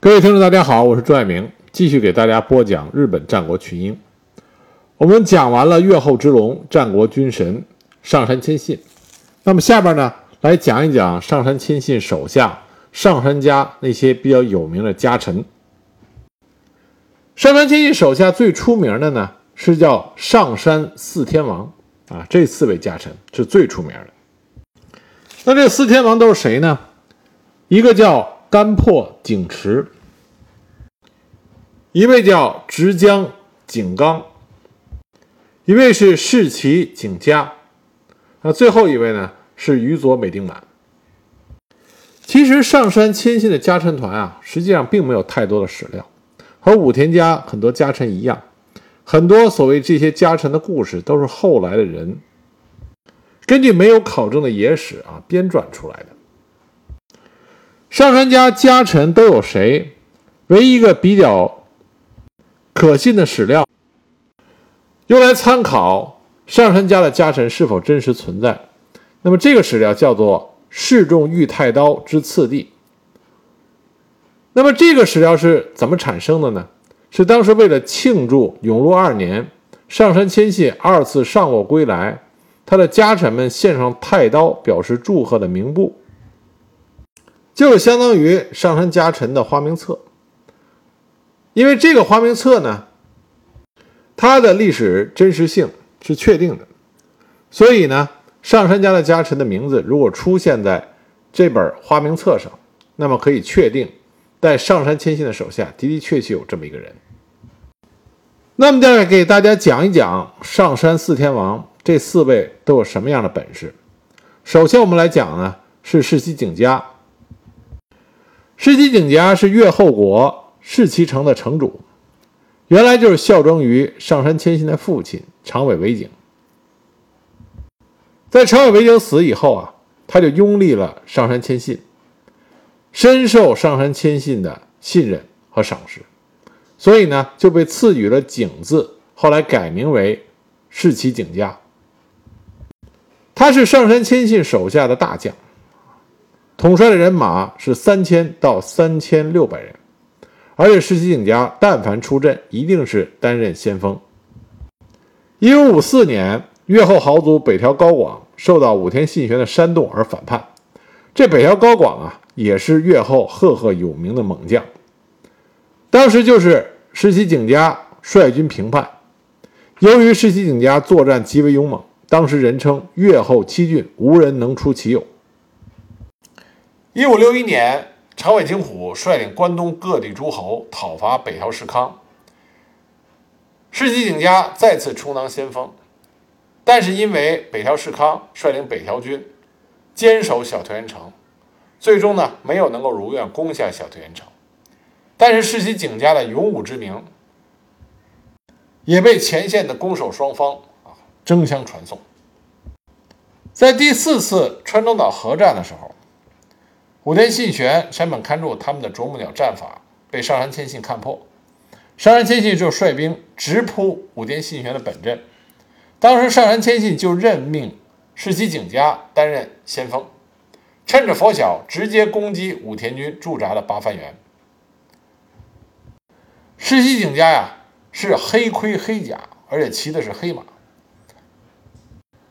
各位听众，大家好，我是朱爱明，继续给大家播讲日本战国群英。我们讲完了越后之龙、战国军神上杉谦信，那么下边呢，来讲一讲上杉谦信手下上杉家那些比较有名的家臣。上杉谦信手下最出名的呢，是叫上杉四天王啊，这四位家臣是最出名的。那这四天王都是谁呢？一个叫。干破景池，一位叫直江景纲，一位是世崎景家，那最后一位呢是宇佐美丁满。其实上杉谦信的家臣团啊，实际上并没有太多的史料，和武田家很多家臣一样，很多所谓这些家臣的故事都是后来的人根据没有考证的野史啊编撰出来的。上杉家家臣都有谁？唯一一个比较可信的史料，用来参考上杉家的家臣是否真实存在。那么这个史料叫做《侍众御太刀之次第》。那么这个史料是怎么产生的呢？是当时为了庆祝永禄二年上杉谦信二次上洛归来，他的家臣们献上太刀表示祝贺的名簿。就是相当于上杉家臣的花名册，因为这个花名册呢，它的历史真实性是确定的，所以呢，上杉家的家臣的名字如果出现在这本花名册上，那么可以确定，在上杉谦信的手下的的确确有这么一个人。那么再给大家讲一讲上杉四天王这四位都有什么样的本事。首先我们来讲呢，是世袭景家。世袭景家是越后国世崎城的城主，原来就是效忠于上杉谦信的父亲长尾为景。在长尾为景死以后啊，他就拥立了上杉谦信，深受上杉谦信的信任和赏识，所以呢就被赐予了景字，后来改名为世崎景家。他是上杉谦信手下的大将。统帅的人马是三千到三千六百人，而且世袭景家但凡出阵，一定是担任先锋。一五五四年，越后豪族北条高广受到武田信玄的煽动而反叛。这北条高广啊，也是越后赫赫有名的猛将。当时就是世袭景家率军平叛。由于世袭景家作战极为勇猛，当时人称越后七郡，无人能出其右。一五六一年，长尾景虎率领关东各地诸侯讨伐北条氏康，世袭景家再次充当先锋，但是因为北条氏康率领北条军坚守小田原城，最终呢没有能够如愿攻下小田原城，但是世袭景家的勇武之名也被前线的攻守双方啊争相传颂。在第四次川中岛合战的时候。武田信玄、山本勘助他们的啄木鸟战法被上杉谦信看破，上杉谦信就率兵直扑武田信玄的本阵。当时上杉谦信就任命世袭景家担任先锋，趁着拂晓直接攻击武田军驻扎的八幡原。世袭景家呀是黑盔黑甲，而且骑的是黑马，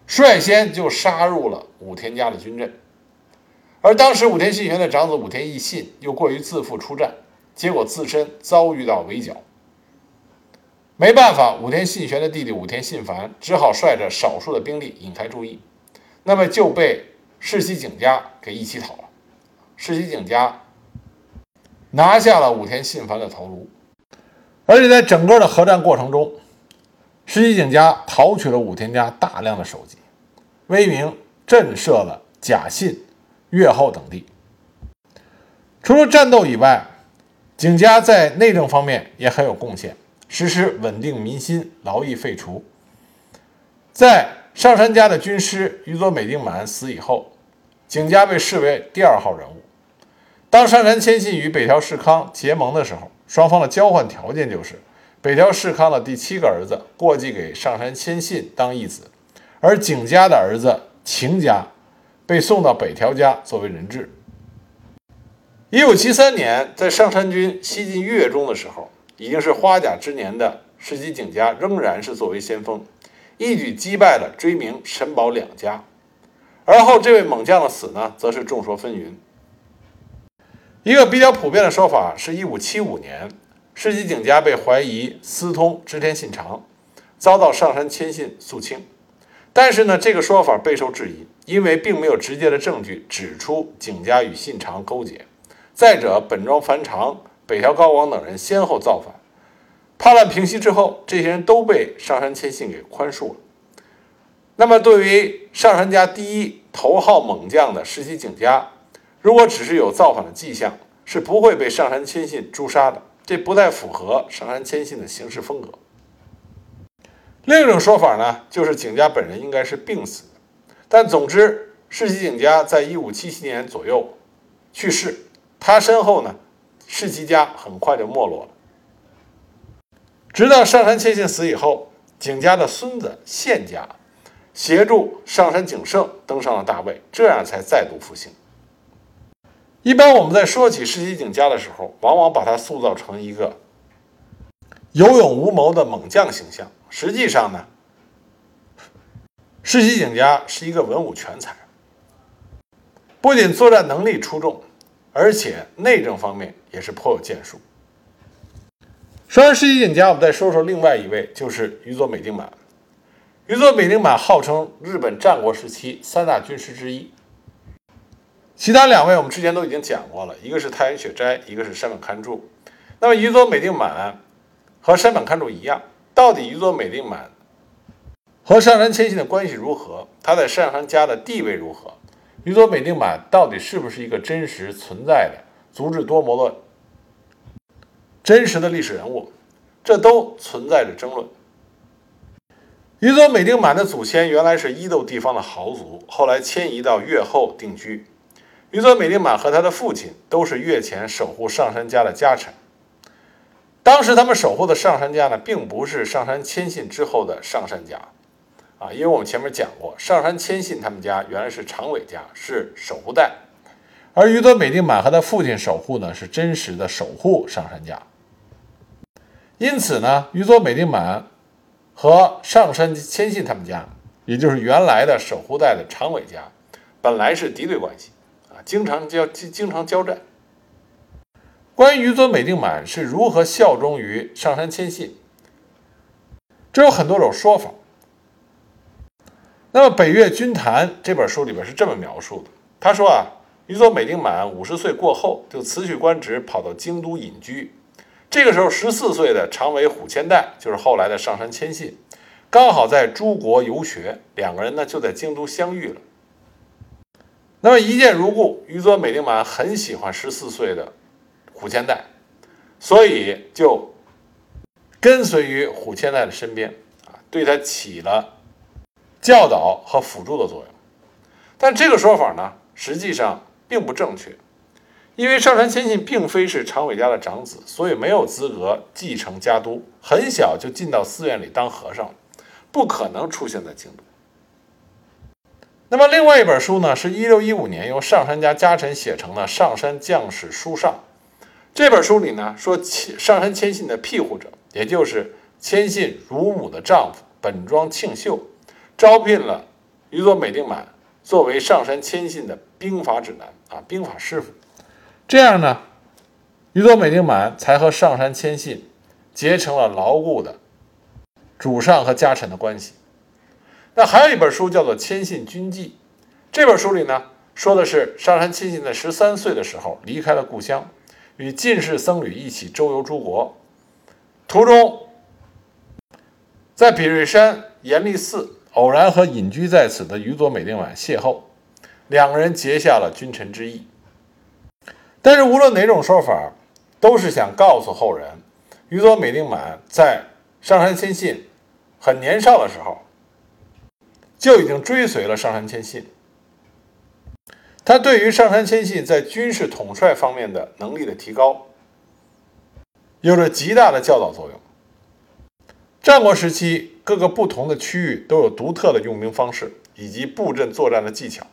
率先就杀入了武田家的军阵。而当时武田信玄的长子武田义信又过于自负出战，结果自身遭遇到围剿。没办法，武田信玄的弟弟武田信繁只好率着少数的兵力引开注意，那么就被世袭景家给一起讨了。世袭景家拿下了武田信繁的头颅，而且在整个的合战过程中，世袭景家讨取了武田家大量的首级，威名震慑了贾信。越后等地，除了战斗以外，景家在内政方面也很有贡献，实施稳定民心、劳役废除。在上杉家的军师宇佐美定满死以后，景家被视为第二号人物。当上杉谦信与北条氏康结盟的时候，双方的交换条件就是北条氏康的第七个儿子过继给上杉谦信当义子，而景家的儿子晴家。被送到北条家作为人质。一五七三年，在上杉军西进粤中的时候，已经是花甲之年的世袭景家仍然是作为先锋，一举击败了追名、沈宝两家。而后这位猛将的死呢，则是众说纷纭。一个比较普遍的说法是，一五七五年，世袭景家被怀疑私通织田信长，遭到上杉谦信肃清。但是呢，这个说法备受质疑，因为并没有直接的证据指出景家与信长勾结。再者，本庄繁长、北条高广等人先后造反，叛乱平息之后，这些人都被上杉谦信给宽恕了。那么，对于上杉家第一头号猛将的石崎景家，如果只是有造反的迹象，是不会被上杉谦信诛杀的。这不太符合上杉谦信的行事风格。另一种说法呢，就是景家本人应该是病死。但总之，世袭景家在一五七七年左右去世。他身后呢，世袭家很快就没落了。直到上杉谦信死以后，景家的孙子宪家协助上杉景胜登上了大位，这样才再度复兴。一般我们在说起世袭景家的时候，往往把他塑造成一个有勇无谋的猛将形象。实际上呢，世袭景家是一个文武全才，不仅作战能力出众。而且内政方面也是颇有建树。说完世袭景家，我们再说说另外一位，就是宇佐美丁满。宇佐美丁满号称日本战国时期三大军师之一。其他两位我们之前都已经讲过了，一个是太原雪斋，一个是山本勘助。那么宇佐美定满和山本勘助一样，到底宇佐美定满和上杉谦信的关系如何？他在上杉家的地位如何？宇佐美定满到底是不是一个真实存在的足智多谋的真实的历史人物？这都存在着争论。宇佐美定满的祖先原来是伊豆地方的豪族，后来迁移到越后定居。宇佐美定满和他的父亲都是越前守护上杉家的家臣。当时他们守护的上杉家呢，并不是上杉谦信之后的上杉家。啊，因为我们前面讲过，上杉谦信他们家原来是长尾家，是守护代，而宇佐美定满和他父亲守护呢，是真实的守护上杉家。因此呢，宇佐美定满和上杉谦信他们家，也就是原来的守护代的长尾家，本来是敌对关系啊，经常交经常交战。关于宇佐美定满是如何效忠于上杉谦信，这有很多种说法。那么《北岳军谈》这本书里边是这么描述的：他说啊，宇佐美丁满五十岁过后就辞去官职，跑到京都隐居。这个时候，十四岁的长尾虎千代，就是后来的上杉谦信，刚好在诸国游学，两个人呢就在京都相遇了。那么一见如故，宇佐美丁满很喜欢十四岁的虎千代，所以就跟随于虎千代的身边啊，对他起了。教导和辅助的作用，但这个说法呢，实际上并不正确，因为上杉谦信并非是长尾家的长子，所以没有资格继承家督，很小就进到寺院里当和尚，不可能出现在京都。那么另外一本书呢，是一六一五年由上杉家家臣写成的《上杉将士书上》，这本书里呢说，上杉谦信的庇护者，也就是谦信乳母的丈夫本庄庆秀。招聘了宇佐美定满作为上杉谦信的兵法指南啊，兵法师傅。这样呢，宇佐美定满才和上杉谦信结成了牢固的主上和家臣的关系。那还有一本书叫做《谦信军记》，这本书里呢，说的是上杉谦信在十三岁的时候离开了故乡，与进士僧侣一起周游诸国，途中在比瑞山严立寺。偶然和隐居在此的宇佐美定满邂逅，两个人结下了君臣之义。但是无论哪种说法，都是想告诉后人，宇佐美定满在上杉谦信很年少的时候就已经追随了上杉谦信。他对于上杉谦信在军事统帅方面的能力的提高，有着极大的教导作用。战国时期。各个不同的区域都有独特的用兵方式以及布阵作战的技巧。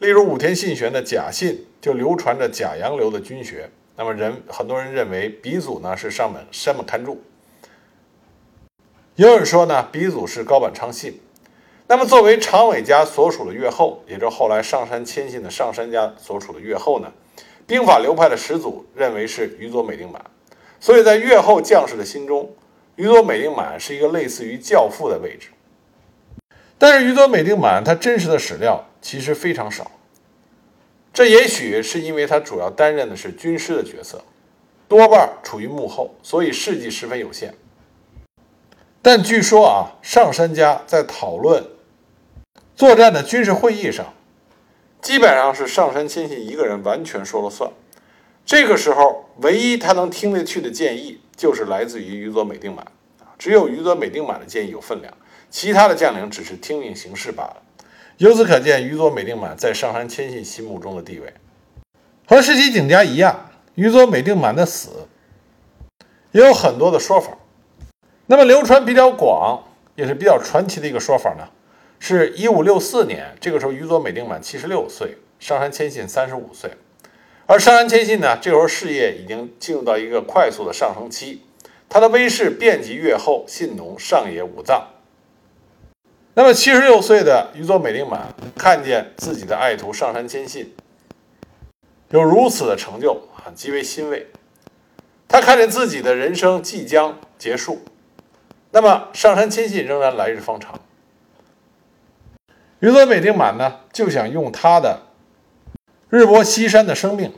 例如武田信玄的甲信就流传着甲阳流的军学，那么人很多人认为鼻祖呢是上本山本勘助，也有人说呢鼻祖是高坂昌信。那么作为长尾家所属的越后，也就是后来上杉谦信的上杉家所属的越后呢，兵法流派的始祖认为是宇佐美定满，所以在越后将士的心中，宇佐美定满是一个类似于教父的位置。但是宇佐美定满他真实的史料其实非常少，这也许是因为他主要担任的是军师的角色，多半处于幕后，所以事迹十分有限。但据说啊，上杉家在讨论作战的军事会议上，基本上是上杉谦信一个人完全说了算。这个时候，唯一他能听得去的建议，就是来自于宇佐美定满，只有宇佐美定满的建议有分量，其他的将领只是听命行事罢了。由此可见，宇佐美定满在上杉谦信心目中的地位，和石崎景家一样，宇佐美定满的死也有很多的说法。那么流传比较广，也是比较传奇的一个说法呢，是一五六四年，这个时候宇佐美定满七十六岁，上杉谦信三十五岁，而上杉谦信呢，这时候事业已经进入到一个快速的上升期，他的威势遍及越后、信浓、上野、武藏。那么七十六岁的宇佐美定满看见自己的爱徒上杉谦信有如此的成就很，极为欣慰。他看见自己的人生即将结束。那么上杉谦信仍然来日方长，宇佐美定满呢就想用他的日薄西山的生命，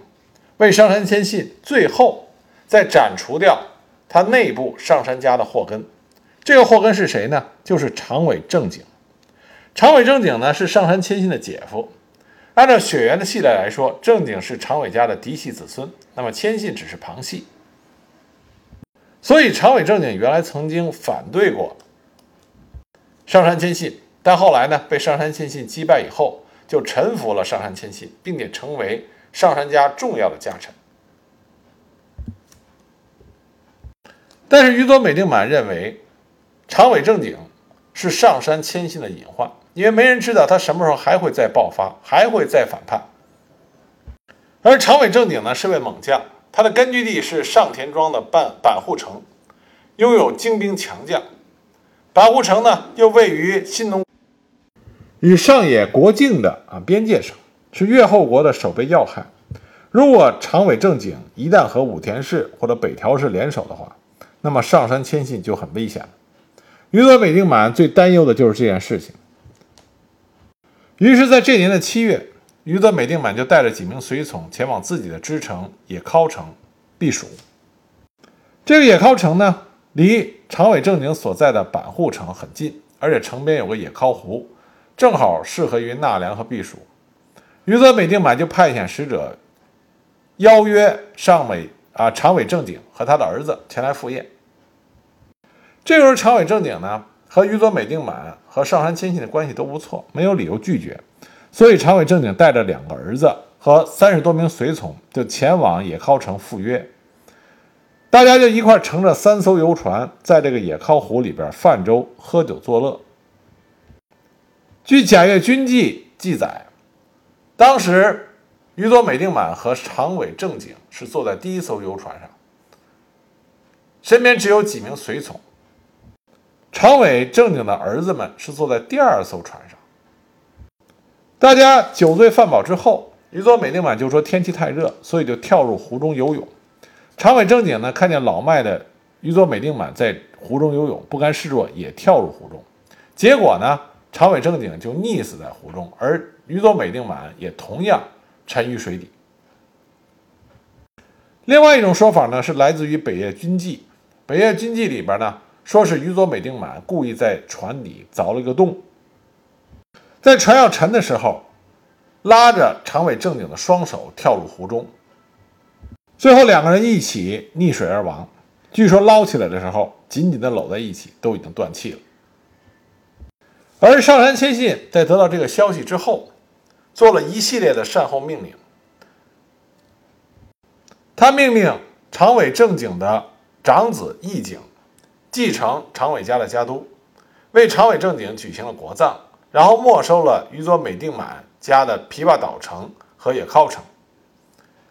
为上杉谦信最后再斩除掉他内部上杉家的祸根。这个祸根是谁呢？就是长尾正景。长尾正景呢是上杉谦信的姐夫。按照血缘的系列来说，正景是长尾家的嫡系子孙，那么谦信只是旁系。所以，长尾正景原来曾经反对过上杉谦信，但后来呢，被上杉谦信击败以后，就臣服了上杉谦信，并且成为上杉家重要的家臣。但是，宇佐美定满认为，长尾正景是上杉谦信的隐患，因为没人知道他什么时候还会再爆发，还会再反叛。而长尾正景呢，是位猛将。他的根据地是上田庄的板板户城，拥有精兵强将。板户城呢，又位于新农与上野国境的啊边界上，是越后国的守备要害。如果长尾正景一旦和武田氏或者北条氏联手的话，那么上杉谦信就很危险了。宇佐美定满最担忧的就是这件事情。于是，在这年的七月。宇佐美定满就带着几名随从前往自己的支城野尻城避暑。这个野尻城呢，离长尾正景所在的板户城很近，而且城边有个野尻湖，正好适合于纳凉和避暑。宇佐美定满就派遣使者邀约上尾啊长尾正景和他的儿子前来赴宴。这时候，长尾正景呢和宇佐美定满和上杉谦信的关系都不错，没有理由拒绝。所以，长尾正景带着两个儿子和三十多名随从，就前往野尻城赴约。大家就一块乘着三艘游船，在这个野尻湖里边泛舟、喝酒作乐。据《甲越军记》记载，当时宇佐美定满和长尾正景是坐在第一艘游船上，身边只有几名随从。长尾正景的儿子们是坐在第二艘船上。大家酒醉饭饱之后，宇佐美定满就说天气太热，所以就跳入湖中游泳。长尾正景呢，看见老迈的宇佐美定满在湖中游泳，不甘示弱，也跳入湖中。结果呢，长尾正景就溺死在湖中，而宇佐美定满也同样沉于水底。另外一种说法呢，是来自于《北野军记》。《北野军记》里边呢，说是宇佐美定满故意在船底凿了一个洞。在船要沉的时候，拉着长尾正景的双手跳入湖中，最后两个人一起溺水而亡。据说捞起来的时候，紧紧地搂在一起，都已经断气了。而上杉谦信在得到这个消息之后，做了一系列的善后命令。他命令长尾正景的长子义景继承长尾家的家督，为长尾正景举行了国葬。然后没收了宇佐美定满家的琵琶岛城和野尻城。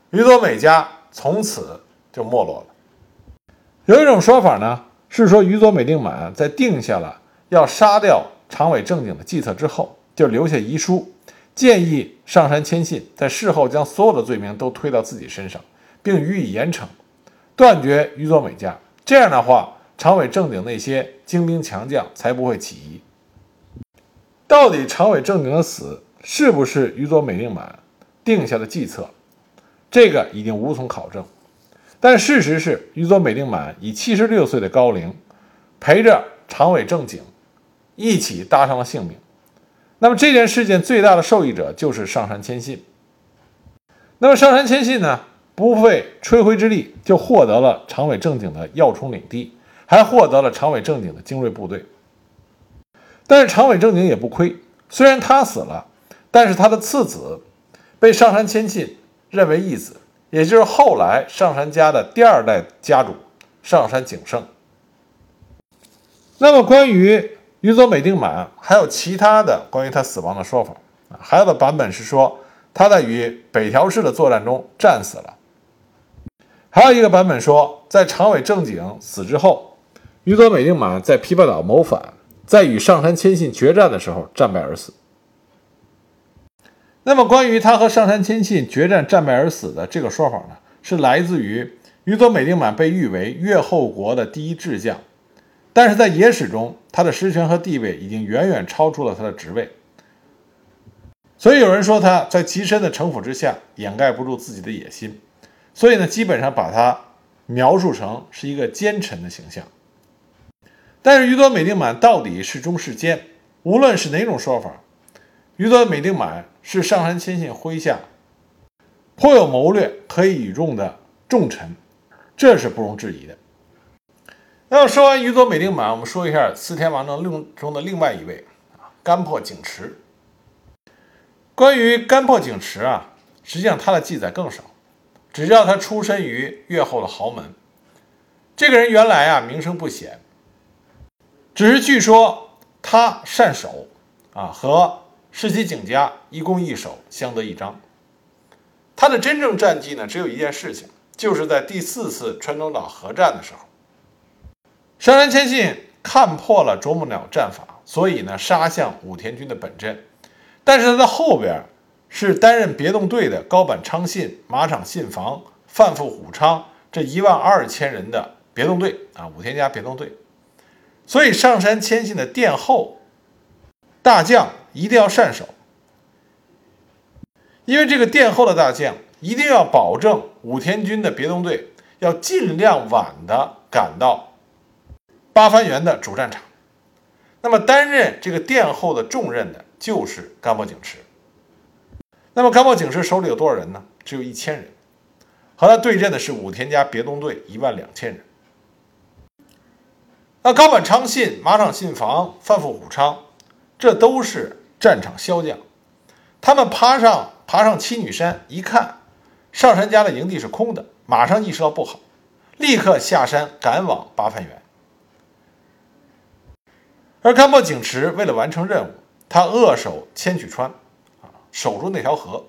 宇佐美家从此就没落了。有一种说法呢，是说宇佐美定满在定下了要杀掉长尾正景的计策之后，就留下遗书，建议上杉谦信在事后将所有的罪名都推到自己身上，并予以严惩，断绝宇佐美家。这样的话，长尾正景那些精兵强将才不会起疑。到底长尾正景的死是不是宇佐美定满定下的计策？这个已经无从考证。但事实是，宇佐美定满以七十六岁的高龄，陪着长尾正景一起搭上了性命。那么这件事件最大的受益者就是上杉谦信。那么上杉谦信呢，不费吹灰之力就获得了长尾正景的要冲领地，还获得了长尾正景的精锐部队。但是长尾正景也不亏，虽然他死了，但是他的次子被上杉谦信认为义子，也就是后来上杉家的第二代家主上杉景胜。那么关于宇佐美定满还有其他的关于他死亡的说法，还有的版本是说他在与北条氏的作战中战死了，还有一个版本说在长尾正景死之后，宇佐美定满在琵琶岛谋反。在与上杉谦信决战的时候战败而死。那么，关于他和上杉谦信决战战败而死的这个说法呢，是来自于宇佐美定满被誉为越后国的第一智将，但是在野史中，他的实权和地位已经远远超出了他的职位，所以有人说他在极深的城府之下掩盖不住自己的野心，所以呢，基本上把他描述成是一个奸臣的形象。但是宇佐美定满到底是忠是奸？无论是哪种说法，宇佐美定满是上杉谦信麾下颇有谋略、可以倚重的重臣，这是不容置疑的。那么说完宇佐美定满，我们说一下四天王中中的另外一位啊，干破景池。关于干破景池啊，实际上他的记载更少，只知道他出身于越后的豪门。这个人原来啊名声不显。只是据说他善守，啊，和世袭景家一攻一守相得益彰。他的真正战绩呢，只有一件事情，就是在第四次川中岛合战的时候，上杉谦信看破了啄木鸟战法，所以呢杀向武田军的本阵。但是他的后边是担任别动队的高坂昌信、马场信房、范富虎昌这一万二千人的别动队啊，武田家别动队。所以上杉谦信的殿后大将一定要善守，因为这个殿后的大将一定要保证武田军的别动队要尽量晚的赶到八幡原的主战场。那么担任这个殿后的重任的就是甘茂景池。那么甘茂景池手里有多少人呢？只有一千人，和他对阵的是武田家别动队一万两千人。那高坂昌信、马场信房、范富虎昌，这都是战场骁将。他们爬上爬上七女山，一看上山家的营地是空的，马上意识到不好，立刻下山赶往八幡原。而甘茂景池为了完成任务，他扼守千曲川，啊，守住那条河，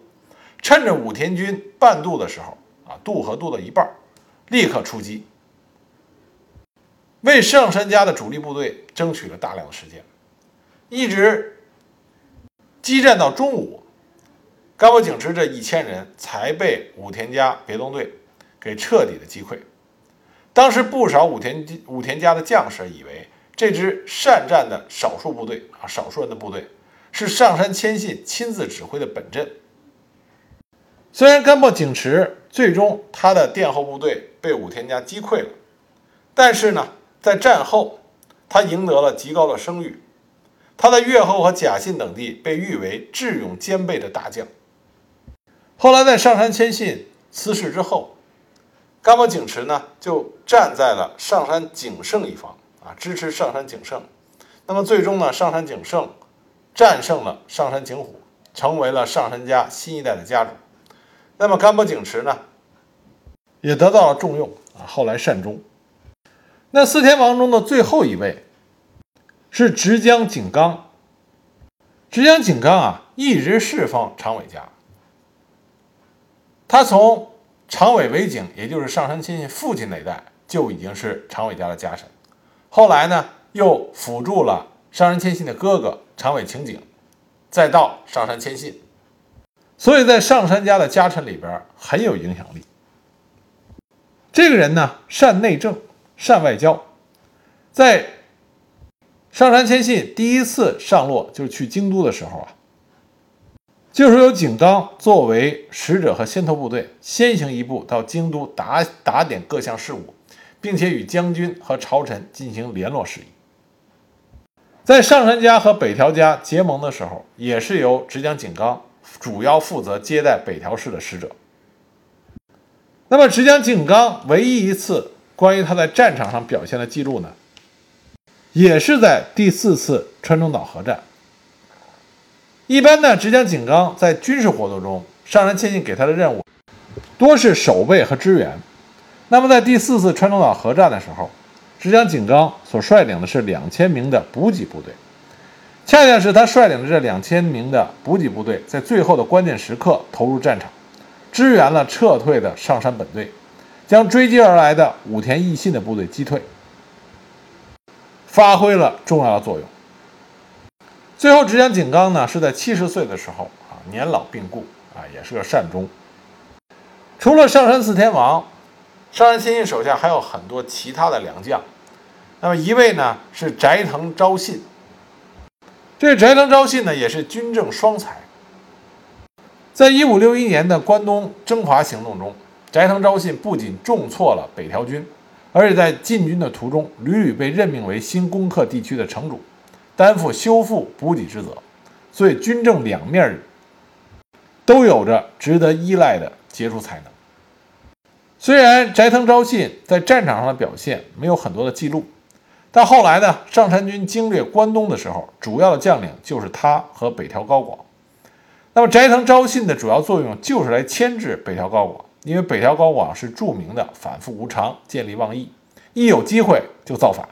趁着武田军半渡的时候，啊，渡河渡到一半，立刻出击。为上杉家的主力部队争取了大量的时间，一直激战到中午，甘茂景池这一千人才被武田家别动队给彻底的击溃。当时不少武田武田家的将士以为这支善战的少数部队啊，少数人的部队是上杉谦信亲自指挥的本阵。虽然甘茂景池最终他的殿后部队被武田家击溃了，但是呢。在战后，他赢得了极高的声誉。他在越后和甲信等地被誉为智勇兼备的大将。后来在上杉谦信辞世之后，甘茂景池呢就站在了上杉景胜一方啊，支持上杉景胜。那么最终呢，上杉景胜战胜了上杉景虎，成为了上杉家新一代的家主。那么甘波景池呢，也得到了重用啊，后来善终。那四天王中的最后一位是直江景纲。直江景纲啊，一直侍奉常伟家。他从常伟为景，也就是上杉亲戚父亲那代就已经是常伟家的家臣。后来呢，又辅助了上杉谦信的哥哥常伟晴景，再到上杉谦信，所以在上杉家的家臣里边很有影响力。这个人呢，善内政，善外交，在上杉谦信第一次上洛，就是去京都的时候啊。就是由景纲作为使者和先头部队，先行一步到京都打打点各项事务，并且与将军和朝臣进行联络事宜。在上杉家和北条家结盟的时候，也是由直江景纲主要负责接待北条氏的使者。那么，直江景纲唯一一次关于他在战场上表现的记录呢，也是在第四次川中岛合战。一般呢，直江景纲在军事活动中，上杉谦信给他的任务多是守备和支援。那么在第四次川中岛合战的时候，直江景纲所率领的是两千名的补给部队，恰恰是他率领的这两千名的补给部队，在最后的关键时刻投入战场，支援了撤退的上山本队，将追击而来的武田义信的部队击退，发挥了重要的作用。最后，直江景纲呢是在七十岁的时候啊，年老病故啊，也是个善终。除了上杉四天王，上杉谦信手下还有很多其他的良将。那么一位呢是斋藤昭信，这斋藤昭信呢也是军政双才。在一五六一年的关东征伐行动中，斋藤昭信不仅重挫了北条军，而且在进军的途中屡屡被任命为新攻克地区的城主。担负修复补给之责，所以军政两面都有着值得依赖的杰出才能。虽然斋藤昭信在战场上的表现没有很多的记录，但后来呢，上杉军经略关东的时候，主要的将领就是他和北条高广。那么斋藤昭信的主要作用就是来牵制北条高广，因为北条高广是著名的反复无常、见利忘义，一有机会就造反。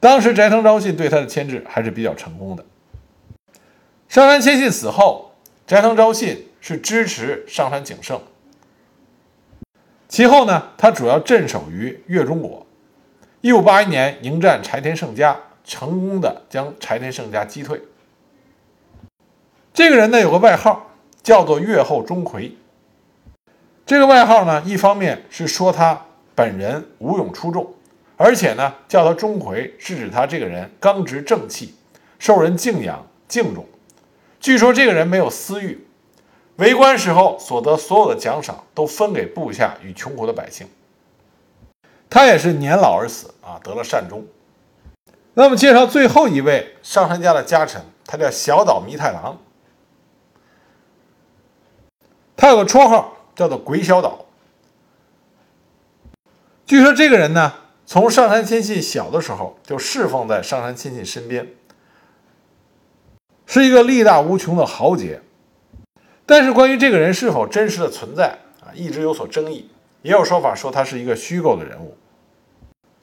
当时斋藤昭信对他的牵制还是比较成功的。上杉谦信死后，斋藤昭信是支持上杉景胜。其后呢，他主要镇守于越中国。一五八一年迎战柴田胜家，成功的将柴田胜家击退。这个人呢有个外号叫做越后钟馗。这个外号呢，一方面是说他本人武勇出众。而且呢，叫他钟馗是指他这个人刚直正气，受人敬仰敬重。据说这个人没有私欲，为官时候所得所有的奖赏都分给部下与穷苦的百姓。他也是年老而死啊，得了善终。那么介绍最后一位上杉家的家臣，他叫小岛弥太郎。他有个绰号叫做鬼小岛。据说这个人呢。从上杉谦信小的时候就侍奉在上杉谦信身边，是一个力大无穷的豪杰。但是关于这个人是否真实的存在啊，一直有所争议。也有说法说他是一个虚构的人物。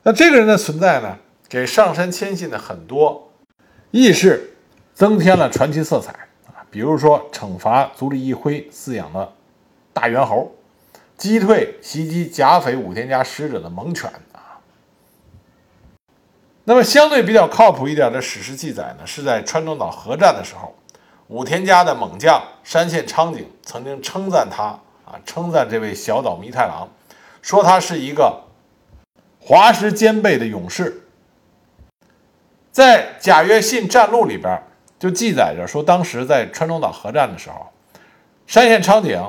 那这个人的存在呢，给上杉谦信的很多轶事增添了传奇色彩啊。比如说惩罚足利义辉饲养的大猿猴，击退袭击甲斐武田家使者的猛犬。那么相对比较靠谱一点的史实记载呢，是在川中岛合战的时候，武田家的猛将山县昌景曾经称赞他啊，称赞这位小岛弥太郎，说他是一个华实兼备的勇士。在甲越信战录里边就记载着说，当时在川中岛合战的时候，山县昌景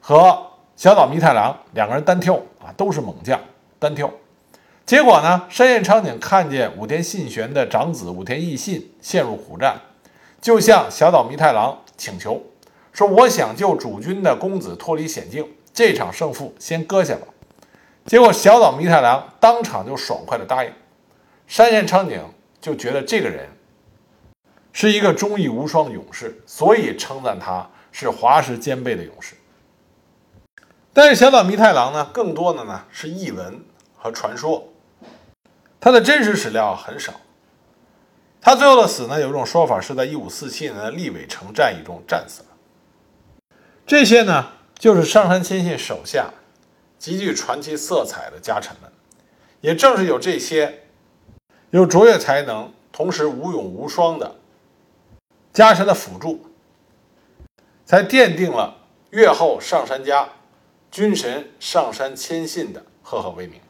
和小岛弥太郎两个人单挑啊，都是猛将，单挑。结果呢？山县昌景看见武田信玄的长子武田义信陷入苦战，就向小岛弥太郎请求说：“我想救主君的公子脱离险境，这场胜负先搁下吧。”结果小岛弥太郎当场就爽快地答应。山县昌景就觉得这个人是一个忠义无双的勇士，所以称赞他是华实兼备的勇士。但是小岛弥太郎呢，更多的呢是译文和传说。他的真实史料很少，他最后的死呢，有一种说法是在一五四七年的立尾城战役中战死了。这些呢，就是上杉谦信手下极具传奇色彩的家臣们。也正是有这些有卓越才能，同时无勇无双的家臣的辅助，才奠定了越后上杉家军神上杉谦信的赫赫威名。